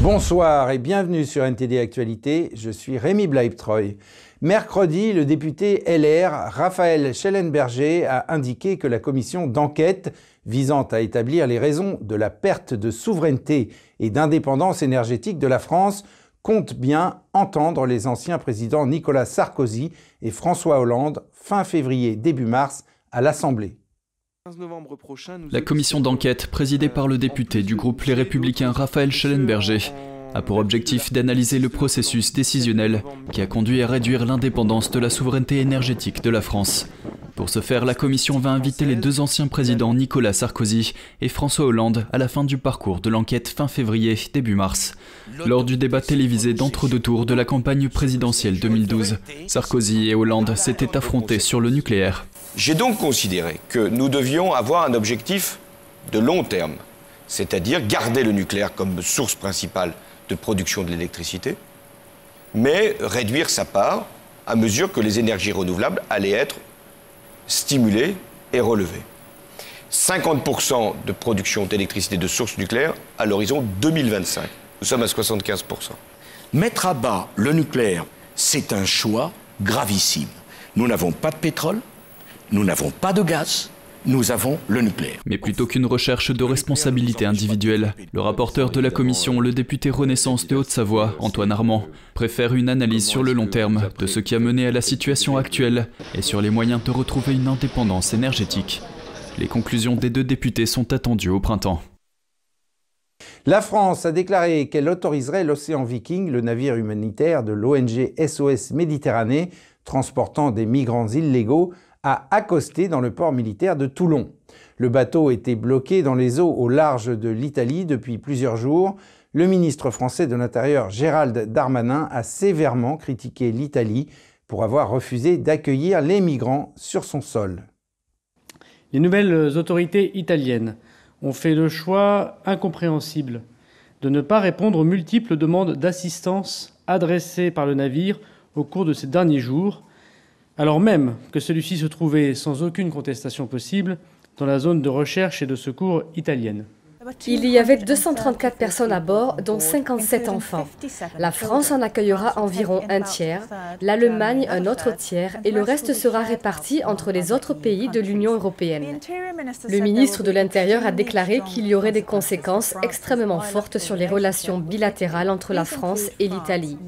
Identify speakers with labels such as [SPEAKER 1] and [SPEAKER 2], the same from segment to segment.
[SPEAKER 1] Bonsoir et bienvenue sur NTD Actualité. Je suis Rémi Bleibtreuil. Mercredi, le député LR Raphaël Schellenberger a indiqué que la commission d'enquête visant à établir les raisons de la perte de souveraineté et d'indépendance énergétique de la France compte bien entendre les anciens présidents Nicolas Sarkozy et François Hollande fin février début mars à l'Assemblée.
[SPEAKER 2] La commission d'enquête présidée par le député du groupe Les Républicains Raphaël Schellenberger a pour objectif d'analyser le processus décisionnel qui a conduit à réduire l'indépendance de la souveraineté énergétique de la France. Pour ce faire, la commission va inviter les deux anciens présidents Nicolas Sarkozy et François Hollande à la fin du parcours de l'enquête fin février début mars. Lors du débat télévisé d'entre-deux tours de la campagne présidentielle 2012, Sarkozy et Hollande s'étaient affrontés sur le nucléaire.
[SPEAKER 3] J'ai donc considéré que nous devions avoir un objectif de long terme, c'est-à-dire garder le nucléaire comme source principale de production de l'électricité, mais réduire sa part à mesure que les énergies renouvelables allaient être stimulées et relevées. 50% de production d'électricité de source nucléaire à l'horizon 2025. Nous sommes à 75%.
[SPEAKER 4] Mettre à bas le nucléaire, c'est un choix gravissime. Nous n'avons pas de pétrole, nous n'avons pas de gaz, nous avons le nucléaire.
[SPEAKER 2] Mais plutôt qu'une recherche de responsabilité individuelle, le rapporteur de la commission, le député Renaissance de Haute-Savoie, Antoine Armand, préfère une analyse sur le long terme de ce qui a mené à la situation actuelle et sur les moyens de retrouver une indépendance énergétique. Les conclusions des deux députés sont attendues au printemps.
[SPEAKER 1] La France a déclaré qu'elle autoriserait l'Océan Viking, le navire humanitaire de l'ONG SOS Méditerranée, transportant des migrants illégaux, à accoster dans le port militaire de Toulon. Le bateau était bloqué dans les eaux au large de l'Italie depuis plusieurs jours. Le ministre français de l'Intérieur Gérald Darmanin a sévèrement critiqué l'Italie pour avoir refusé d'accueillir les migrants sur son sol.
[SPEAKER 5] Les nouvelles autorités italiennes ont fait le choix incompréhensible de ne pas répondre aux multiples demandes d'assistance adressées par le navire au cours de ces derniers jours, alors même que celui-ci se trouvait sans aucune contestation possible dans la zone de recherche et de secours italienne.
[SPEAKER 6] Il y avait 234 personnes à bord, dont 57 enfants. La France en accueillera environ un tiers, l'Allemagne un autre tiers et le reste sera réparti entre les autres pays de l'Union européenne. Le ministre de l'Intérieur a déclaré qu'il y aurait des conséquences extrêmement fortes sur les relations bilatérales entre la France et l'Italie.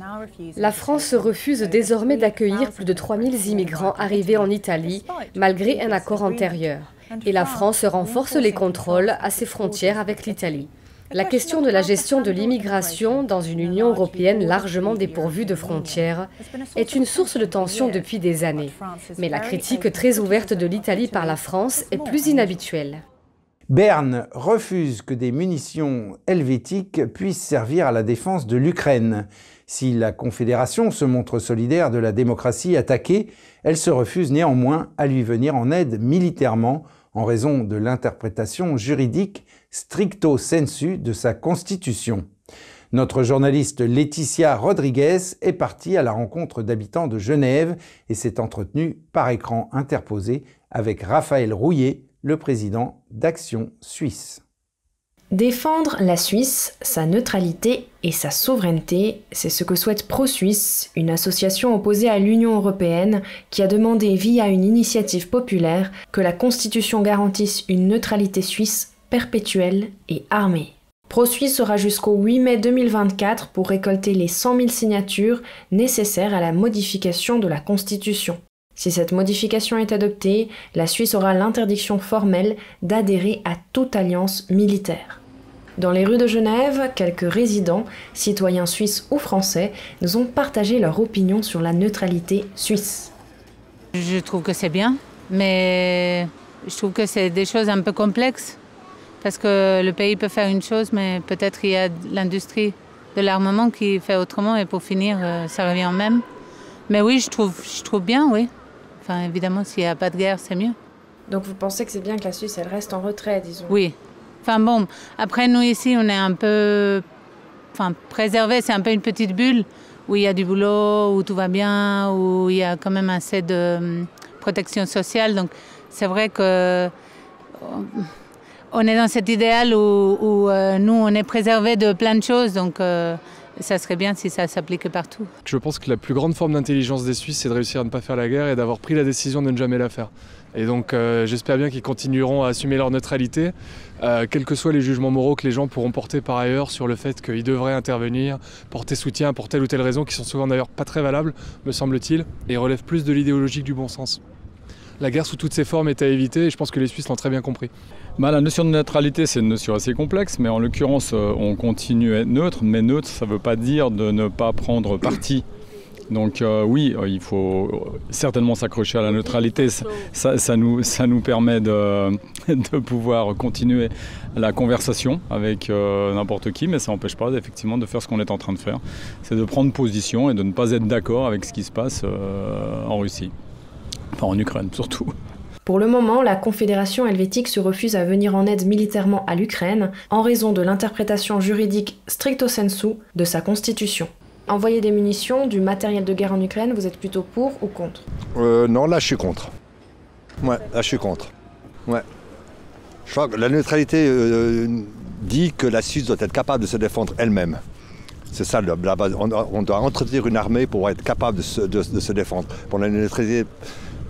[SPEAKER 6] La France refuse désormais d'accueillir plus de 3000 immigrants arrivés en Italie, malgré un accord antérieur et la France renforce les contrôles à ses frontières avec l'Italie. La question de la gestion de l'immigration dans une Union européenne largement dépourvue de frontières est une source de tension depuis des années. Mais la critique très ouverte de l'Italie par la France est plus inhabituelle.
[SPEAKER 1] Berne refuse que des munitions helvétiques puissent servir à la défense de l'Ukraine. Si la Confédération se montre solidaire de la démocratie attaquée, elle se refuse néanmoins à lui venir en aide militairement en raison de l'interprétation juridique stricto sensu de sa constitution. Notre journaliste Laetitia Rodriguez est partie à la rencontre d'habitants de Genève et s'est entretenue par écran interposé avec Raphaël Rouillet, le président d'Action Suisse.
[SPEAKER 7] Défendre la Suisse, sa neutralité et sa souveraineté, c'est ce que souhaite ProSuisse, une association opposée à l'Union européenne qui a demandé via une initiative populaire que la Constitution garantisse une neutralité suisse perpétuelle et armée. ProSuisse aura jusqu'au 8 mai 2024 pour récolter les 100 000 signatures nécessaires à la modification de la Constitution. Si cette modification est adoptée, la Suisse aura l'interdiction formelle d'adhérer à toute alliance militaire. Dans les rues de Genève, quelques résidents, citoyens suisses ou français, nous ont partagé leur opinion sur la neutralité suisse.
[SPEAKER 8] Je trouve que c'est bien, mais je trouve que c'est des choses un peu complexes. Parce que le pays peut faire une chose, mais peut-être il y a l'industrie de l'armement qui fait autrement, et pour finir, euh, ça revient au même. Mais oui, je trouve, je trouve bien, oui. Enfin, évidemment, s'il n'y a pas de guerre, c'est mieux.
[SPEAKER 7] Donc vous pensez que c'est bien que la Suisse, elle reste en retrait, disons?
[SPEAKER 8] Oui, Enfin bon, après nous ici, on est un peu enfin, préservé, c'est un peu une petite bulle où il y a du boulot, où tout va bien, où il y a quand même assez de hum, protection sociale. Donc c'est vrai que on est dans cet idéal où, euh, nous, on est préservé de plein de choses. Donc, euh, ça serait bien si ça s'appliquait partout.
[SPEAKER 9] Je pense que la plus grande forme d'intelligence des Suisses, c'est de réussir à ne pas faire la guerre et d'avoir pris la décision de ne jamais la faire. Et donc euh, j'espère bien qu'ils continueront à assumer leur neutralité, quels que soient les jugements moraux que les gens pourront porter par ailleurs sur le fait qu'ils devraient intervenir, porter soutien pour telle ou telle raison, qui sont souvent d'ailleurs pas très valables, me semble-t-il, et relèvent plus de l'idéologie que du bon sens. La guerre sous toutes ses formes est à éviter et je pense que les Suisses l'ont très bien compris.
[SPEAKER 10] Bah, la notion de neutralité, c'est une notion assez complexe, mais en l'occurrence, euh, on continue à être neutre, mais neutre, ça ne veut pas dire de ne pas prendre parti. Donc euh, oui, euh, il faut certainement s'accrocher à la neutralité. Ça, nous, permet de, de, pouvoir continuer la conversation avec n'importe qui, mais ça n'empêche pas effectivement de faire ce qu'on est en train de faire. C'est de prendre position et de ne pas être d'accord avec ce qui se passe en Russie. Enfin en Ukraine surtout.
[SPEAKER 7] Pour le moment, la Confédération helvétique se refuse à venir en aide militairement à l'Ukraine en raison de l'interprétation juridique stricto sensu de sa constitution. Envoyer des munitions, du matériel de guerre en Ukraine, vous êtes plutôt pour ou contre?
[SPEAKER 11] Euh, Non, là je suis contre. Ouais, là je suis contre. Ouais. Je crois que la neutralité euh, dit que la Suisse doit être capable de se défendre elle-même. C'est ça la base. On, doit entretenir une armée pour être capable de se, de se défendre. La neutralité,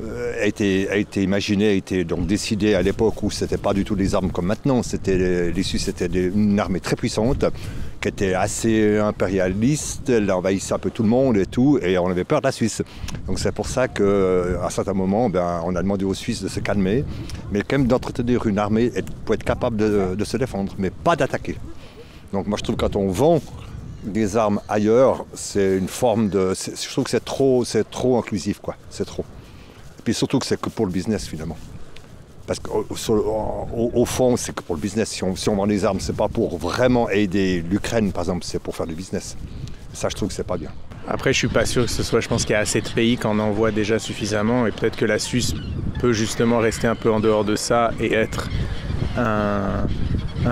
[SPEAKER 11] euh, a été, a été a été donc à l'époque où c'était pas du tout des armes comme maintenant. C'était les Suisses étaient une armée très puissante qui était assez impérialiste, elle envahissait un peu tout le monde et tout, et on avait peur de la Suisse. Donc c'est pour ça qu'à un certain moment, ben, on a demandé aux Suisses de se calmer, mais quand même d'entretenir une armée pour être capable de, se défendre, mais pas d'attaquer. Donc moi je trouve que quand on vend des armes ailleurs, c'est une forme de. Je trouve que c'est trop, trop inclusif, quoi. C'est trop. Et puis surtout que c'est que pour le business finalement. Parce qu'au fond, c'est que pour le business. Si on, vend des armes, c'est pas pour vraiment aider l'Ukraine, par exemple, c'est pour faire du business. Ça, je trouve que c'est pas bien.
[SPEAKER 12] Après, je suis pas sûr que ce soit. Je pense qu'il y a assez de pays qui en envoient déjà suffisamment, et peut-être que la Suisse peut justement rester un peu en dehors de ça et être un,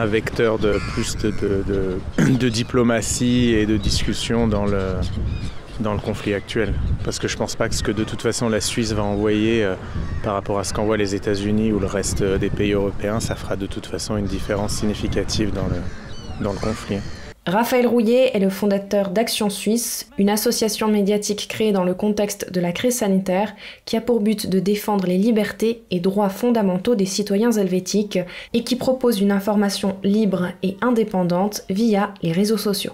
[SPEAKER 12] vecteur de plus de, de, diplomatie et de discussion dans le, dans le conflit actuel. Parce que je pense pas que ce que de toute façon la Suisse va envoyer euh, par rapport à ce qu'envoient les États-Unis ou le reste des pays européens, ça fera de toute façon une différence significative dans le, dans le conflit.
[SPEAKER 7] Raphaël Rouillet est le fondateur d'Action Suisse, une association médiatique créée dans le contexte de la crise sanitaire qui a pour but de défendre les libertés et droits fondamentaux des citoyens helvétiques et qui propose une information libre et indépendante via les réseaux sociaux.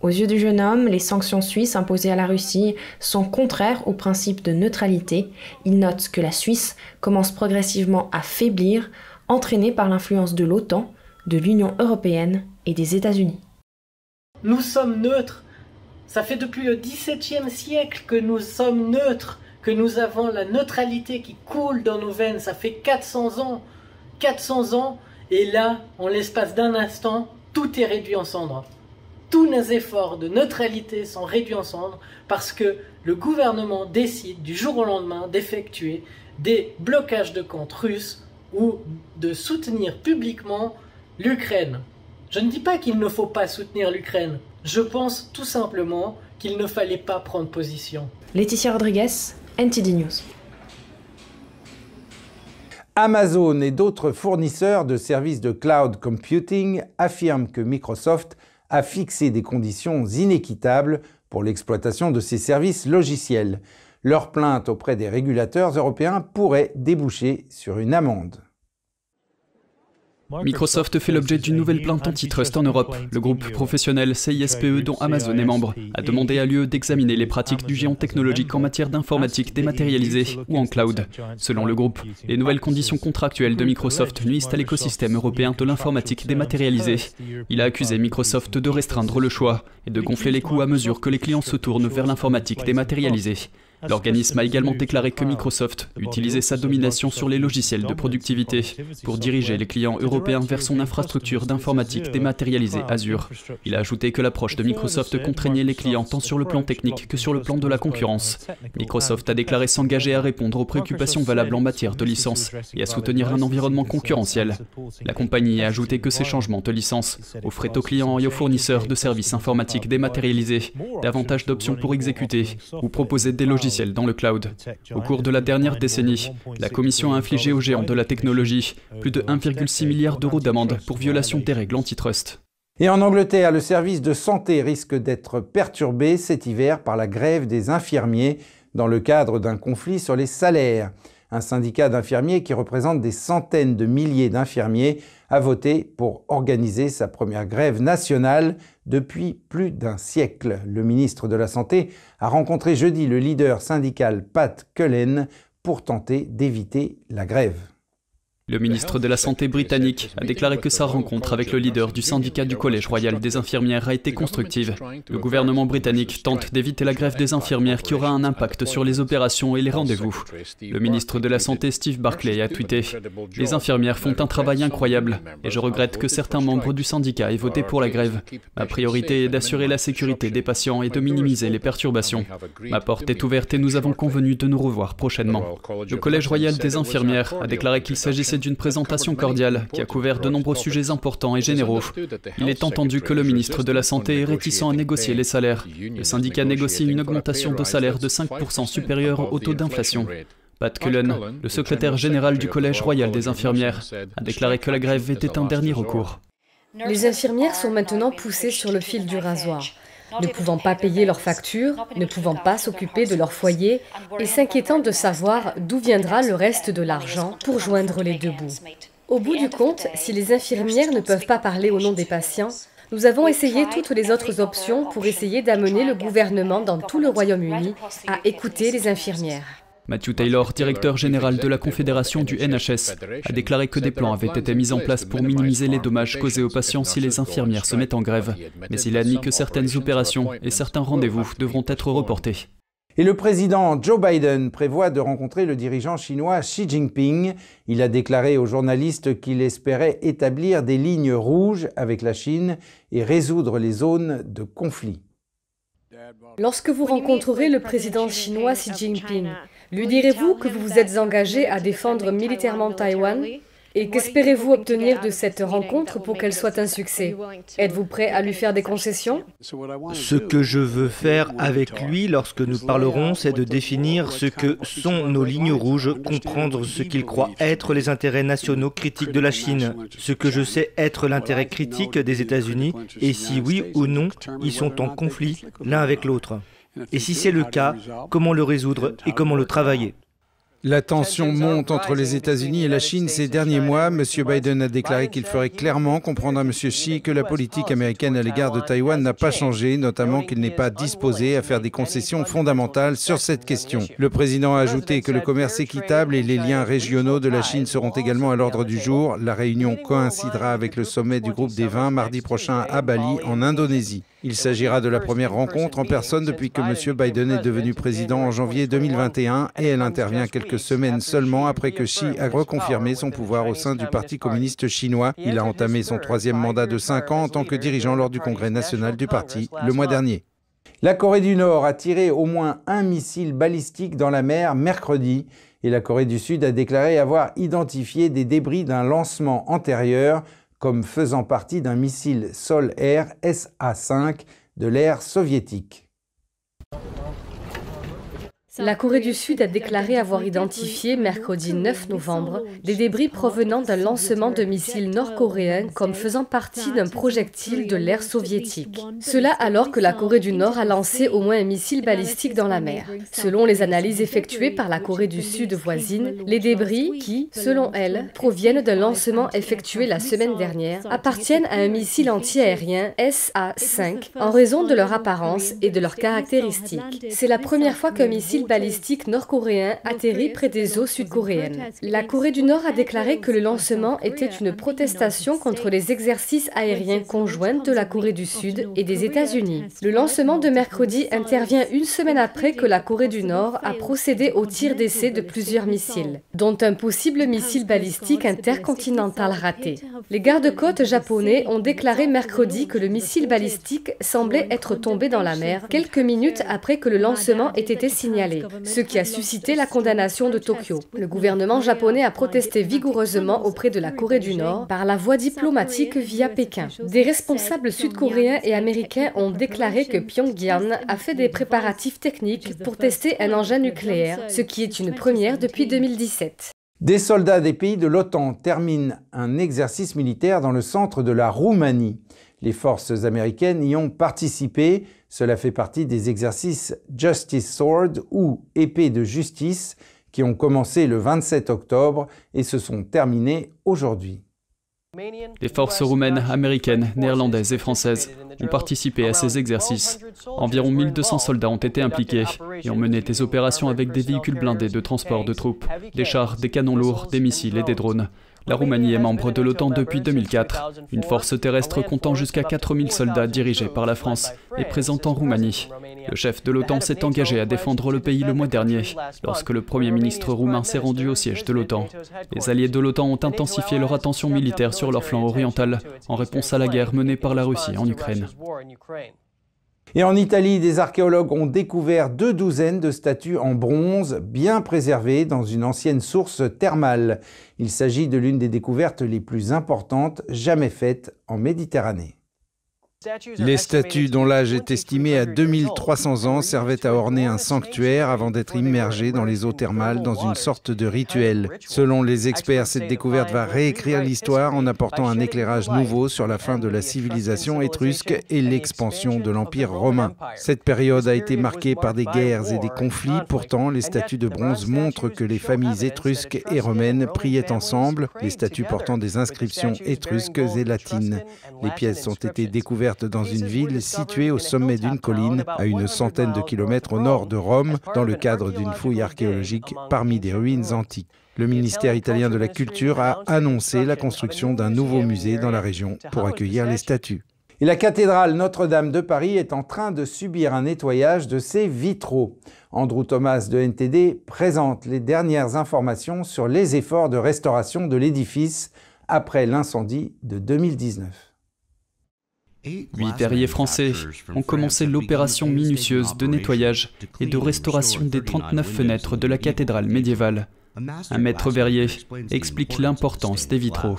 [SPEAKER 7] Aux yeux du jeune homme, les sanctions suisses imposées à la Russie sont contraires au principe de neutralité. Il note que la Suisse commence progressivement à faiblir, entraînée par l'influence de l'OTAN, de l'Union européenne et des États-Unis.
[SPEAKER 13] Nous sommes neutres. Ça fait depuis le XVIIe siècle que nous sommes neutres, que nous avons la neutralité qui coule dans nos veines. Ça fait 400 ans. 400 ans. Et là, en l'espace d'un instant, tout est réduit en cendres tous nos efforts de neutralité sont réduits en cendres parce que le gouvernement décide du jour au lendemain d'effectuer des blocages de comptes russes ou de soutenir publiquement l'Ukraine. Je ne dis pas qu'il ne faut pas soutenir l'Ukraine, je pense tout simplement qu'il ne fallait pas prendre position.
[SPEAKER 7] Laetitia Rodriguez, NTD News.
[SPEAKER 1] Amazon et d'autres fournisseurs de services de cloud computing affirment que Microsoft a fixé des conditions inéquitables pour l'exploitation de ces services logiciels. Leur plainte auprès des régulateurs européens pourrait déboucher sur une amende.
[SPEAKER 2] Microsoft fait l'objet d'une nouvelle plainte antitrust en Europe. Le groupe professionnel CISPE, dont Amazon est membre, a demandé à l'UE d'examiner les pratiques du géant technologique en matière d'informatique dématérialisée ou en cloud. Selon le groupe, les nouvelles conditions contractuelles de Microsoft nuisent à l'écosystème européen de l'informatique dématérialisée. Il a accusé Microsoft de restreindre le choix et de gonfler les coûts à mesure que les clients se tournent vers l'informatique dématérialisée. L'organisme a également déclaré que Microsoft utilisait sa domination sur les logiciels de productivité pour diriger les clients européens vers son infrastructure d'informatique dématérialisée Azure. Il a ajouté que l'approche de Microsoft contraignait les clients tant sur le plan technique que sur le plan de la concurrence. Microsoft a déclaré s'engager à répondre aux préoccupations valables en matière de licence et à soutenir un environnement concurrentiel. La compagnie a ajouté que ces changements de licence offraient aux clients et aux fournisseurs de services informatiques dématérialisés davantage d'options pour exécuter ou proposer des logiciels Au cours de la dernière décennie, la Commission a infligé aux géants de la technologie plus de 1,6 milliard d'euros d'amende pour violation des règles antitrust.
[SPEAKER 1] Et en Angleterre, le service de santé risque d'être perturbé cet hiver par la grève des infirmiers dans le cadre d'un conflit sur les salaires. Un syndicat d'infirmiers qui représente des centaines de milliers d'infirmiers a voté pour organiser sa première grève nationale depuis plus d'un siècle. Le ministre de la Santé a rencontré jeudi le leader syndical Pat Cullen pour tenter d'éviter la grève.
[SPEAKER 2] Le ministre de la Santé britannique a déclaré que sa rencontre avec le leader du syndicat du Collège royal des infirmières a été constructive. Le gouvernement britannique tente d'éviter la grève des infirmières qui aura un impact sur les opérations et les rendez-vous. Le ministre de la Santé Steve Barclay a tweeté Les infirmières font un travail incroyable et je regrette que certains membres du syndicat aient voté pour la grève. Ma priorité est d'assurer la sécurité des patients et de minimiser les perturbations. Ma porte est ouverte et nous avons convenu de nous revoir prochainement. Le Collège royal des infirmières a déclaré qu'il s'agissait d'une présentation cordiale qui a couvert de nombreux sujets importants et généraux. Il est entendu que le ministre de la Santé est réticent à négocier les salaires. Le syndicat négocie une augmentation de salaire de 5% supérieure au taux d'inflation. Pat Cullen, le secrétaire général du Collège royal des infirmières, a déclaré que la grève était un dernier recours.
[SPEAKER 6] Les infirmières sont maintenant poussées sur le fil du rasoir ne pouvant pas payer leurs factures, ne pouvant pas s'occuper de leur foyer et s'inquiétant de savoir d'où viendra le reste de l'argent pour joindre les deux bouts. Au bout du compte, si les infirmières ne peuvent pas parler au nom des patients, nous avons essayé toutes les autres options pour essayer d'amener le gouvernement dans tout le Royaume-Uni à écouter les infirmières.
[SPEAKER 2] Matthew Taylor, directeur général de la Confédération du NHS, a déclaré que des plans avaient été mis en place pour minimiser les dommages causés aux patients si les infirmières se mettent en grève. Mais il a admis que certaines opérations et certains rendez-vous devront être reportés.
[SPEAKER 1] Et le président Joe Biden prévoit de rencontrer le dirigeant chinois Xi Jinping. Il a déclaré aux journalistes qu'il espérait établir des lignes rouges avec la Chine et résoudre les zones de conflit.
[SPEAKER 6] Lorsque vous rencontrerez le président chinois Xi Jinping, lui direz-vous que vous vous êtes engagé à défendre militairement Taïwan et qu'espérez-vous obtenir de cette rencontre pour qu'elle soit un succès? Êtes-vous prêt à lui faire des concessions?
[SPEAKER 14] Ce que je veux faire avec lui lorsque nous parlerons, c'est de définir ce que sont nos lignes rouges, comprendre ce qu'il croit être les intérêts nationaux critiques de la Chine, ce que je sais être l'intérêt critique des États-Unis, et si oui ou non ils sont en conflit l'un avec l'autre. Et si c'est le cas, comment le résoudre et comment le travailler?
[SPEAKER 1] La tension monte entre les États-Unis et la Chine ces derniers mois. M. Biden a déclaré qu'il ferait clairement comprendre à M. Xi que la politique américaine à l'égard de Taïwan n'a pas changé, notamment qu'il n'est pas disposé à faire des concessions fondamentales sur cette question. Le président a ajouté que le commerce équitable et les liens régionaux de la Chine seront également à l'ordre du jour. La réunion coïncidera avec le sommet du groupe des 20 mardi prochain à Bali, en Indonésie. Il s'agira de la première rencontre en personne depuis que M. Biden est devenu président en janvier 2021 et elle intervient quelques semaines seulement après que Xi a reconfirmé son pouvoir au sein du Parti communiste chinois. Il a entamé son troisième mandat de cinq ans en tant que dirigeant lors du congrès national du parti le mois dernier. La Corée du Nord a tiré au moins un missile balistique dans la mer mercredi et la Corée du Sud a déclaré avoir identifié des débris d'un lancement antérieur comme faisant partie d'un missile sol-air SA-5 de l'ère soviétique.
[SPEAKER 6] La Corée du Sud a déclaré avoir identifié mercredi 9 novembre des débris provenant d'un lancement de missiles nord-coréens comme faisant partie d'un projectile de l'ère soviétique. Cela alors que la Corée du Nord a lancé au moins un missile balistique dans la mer. Selon les analyses effectuées par la Corée du Sud voisine, les débris qui, selon elle, proviennent d'un lancement effectué la semaine dernière, appartiennent à un missile anti-aérien SA-5 en raison de leur apparence et de leurs caractéristiques. C'est la première fois qu'un missile balistique nord-coréen atterrit près des eaux sud-coréennes. La Corée du Nord a déclaré que le lancement était une protestation contre les exercices aériens conjoints de la Corée du Sud et des États-Unis. Le lancement de mercredi intervient une semaine après que la Corée du Nord a procédé au tir d'essai de plusieurs missiles, dont un possible missile balistique intercontinental raté. Les gardes-côtes japonais ont déclaré mercredi que le missile balistique semblait être tombé dans la mer quelques minutes après que le lancement ait été signalé. Ce qui a suscité la condamnation de Tokyo. Le gouvernement japonais a protesté vigoureusement auprès de la Corée du Nord par la voie diplomatique via Pékin. Des responsables sud-coréens et américains ont déclaré que Pyongyang a fait des préparatifs techniques pour tester un engin nucléaire, ce qui est une première depuis 2017.
[SPEAKER 1] Des soldats des pays de l'OTAN terminent un exercice militaire dans le centre de la Roumanie. Les forces américaines y ont participé. Cela fait partie des exercices Justice Sword ou épée de justice qui ont commencé le 27 octobre et se sont terminés aujourd'hui.
[SPEAKER 2] Les forces roumaines, américaines, néerlandaises et françaises ont participé à ces exercices. Environ 1200 soldats ont été impliqués et ont mené des opérations avec des véhicules blindés de transport de troupes, des chars, des canons lourds, des missiles et des drones. La Roumanie est membre de l'OTAN depuis 2004, une force terrestre comptant jusqu'à 4000 soldats dirigée par la France et présente en Roumanie. Le chef de l'OTAN s'est engagé à défendre le pays le mois dernier, lorsque le Premier ministre roumain s'est rendu au siège de l'OTAN. Les alliés de l'OTAN ont intensifié leur attention militaire sur leur flanc oriental en réponse à la guerre menée par la Russie en Ukraine.
[SPEAKER 1] Et en Italie, des archéologues ont découvert deux douzaines de statues en bronze bien préservées dans une ancienne source thermale. Il s'agit de l'une des découvertes les plus importantes jamais faites en Méditerranée. Les statues dont l'âge est estimé à 2300 ans servaient à orner un sanctuaire avant d'être immergées dans les eaux thermales dans une sorte de rituel. Selon les experts, cette découverte va réécrire l'histoire en apportant un éclairage nouveau sur la fin de la civilisation étrusque et l'expansion de l'Empire romain. Cette période a été marquée par des guerres et des conflits, pourtant les statues de bronze montrent que les familles étrusques et romaines priaient ensemble, les statues portant des inscriptions étrusques et latines. Les pièces ont été découvertes dans une ville située au sommet d'une colline à une centaine de kilomètres au nord de Rome dans le cadre d'une fouille archéologique parmi des ruines antiques. Le ministère italien de la Culture a annoncé la construction d'un nouveau musée dans la région pour accueillir les statues. Et la cathédrale Notre-Dame de Paris est en train de subir un nettoyage de ses vitraux. Andrew Thomas de NTD présente les dernières informations sur les efforts de restauration de l'édifice après l'incendie de 2019.
[SPEAKER 2] Huit verriers français ont commencé l'opération minutieuse de nettoyage et de restauration des 39 fenêtres de la cathédrale médiévale. Un maître verrier explique l'importance des vitraux.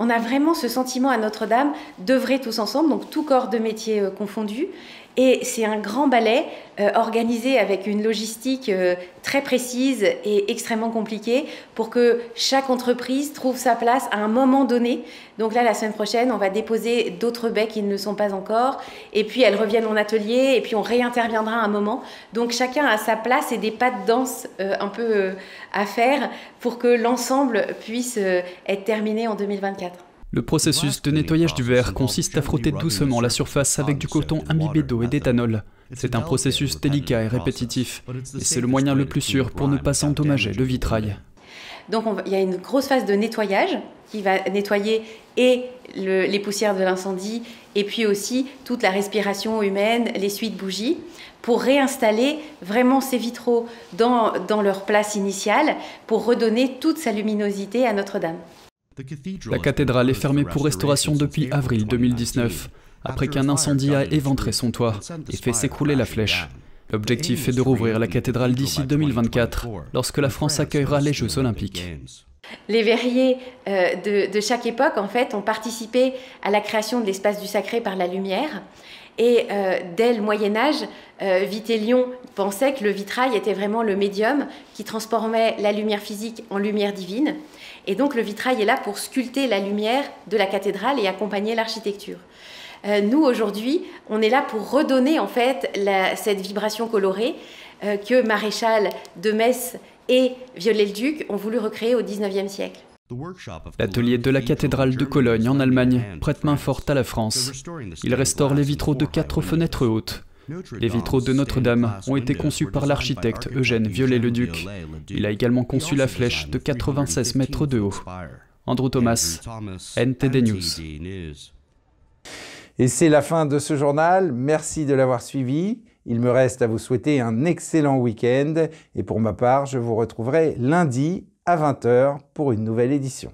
[SPEAKER 15] On a vraiment ce sentiment à Notre-Dame d'œuvrer tous ensemble, donc tout corps de métier euh, confondu, et c'est un grand ballet euh, organisé avec une logistique euh, très précise et extrêmement compliquée pour que chaque entreprise trouve sa place à un moment donné. Donc là, la semaine prochaine, on va déposer d'autres baies qui ne le sont pas encore. Et puis elles reviennent en atelier et puis on réinterviendra à un moment. Donc chacun a sa place et des pas de danse euh, un peu à faire pour que l'ensemble puisse être terminé en 2024.
[SPEAKER 2] Le processus de nettoyage du verre consiste à frotter doucement la surface avec du coton imbibé d'eau et d'éthanol. C'est un processus délicat et répétitif, et c'est le moyen le plus sûr pour ne pas endommager le vitrail.
[SPEAKER 15] Donc il y a une grosse phase de nettoyage qui va nettoyer et les poussières de l'incendie et puis aussi toute la respiration humaine, les suites bougies, pour réinstaller vraiment ces vitraux dans, dans leur place initiale, pour redonner toute sa luminosité à Notre-Dame.
[SPEAKER 2] La cathédrale est fermée pour restauration depuis avril 2019, après qu'un incendie a éventré son toit et fait s'écrouler la flèche. L'objectif est de rouvrir la cathédrale d'ici 2024, lorsque la France accueillera les Jeux olympiques.
[SPEAKER 15] Les verriers euh, de, chaque époque, en fait, ont participé à la création de l'espace du sacré par la lumière. Et euh, dès le Moyen Âge, euh, Vitélion pensait que le vitrail était vraiment le médium qui transformait la lumière physique en lumière divine. Et donc le vitrail est là pour sculpter la lumière de la cathédrale et accompagner l'architecture. Euh, nous, aujourd'hui, on est là pour redonner en fait cette vibration colorée euh, que Maréchal de Metz et Viollet-le-Duc ont voulu recréer au XIXe siècle.
[SPEAKER 2] L'atelier de la cathédrale de Cologne en Allemagne prête main forte à la France. Il restaure les vitraux de quatre fenêtres hautes, les vitraux de Notre-Dame ont été conçus par l'architecte Eugène Viollet-le-Duc. Il a également conçu la flèche de 96 mètres de haut. Andrew Thomas, NTD News.
[SPEAKER 1] Et c'est la fin de ce journal. Merci de l'avoir suivi. Il me reste à vous souhaiter un excellent week-end. Et pour ma part, je vous retrouverai lundi à 20h pour une nouvelle édition.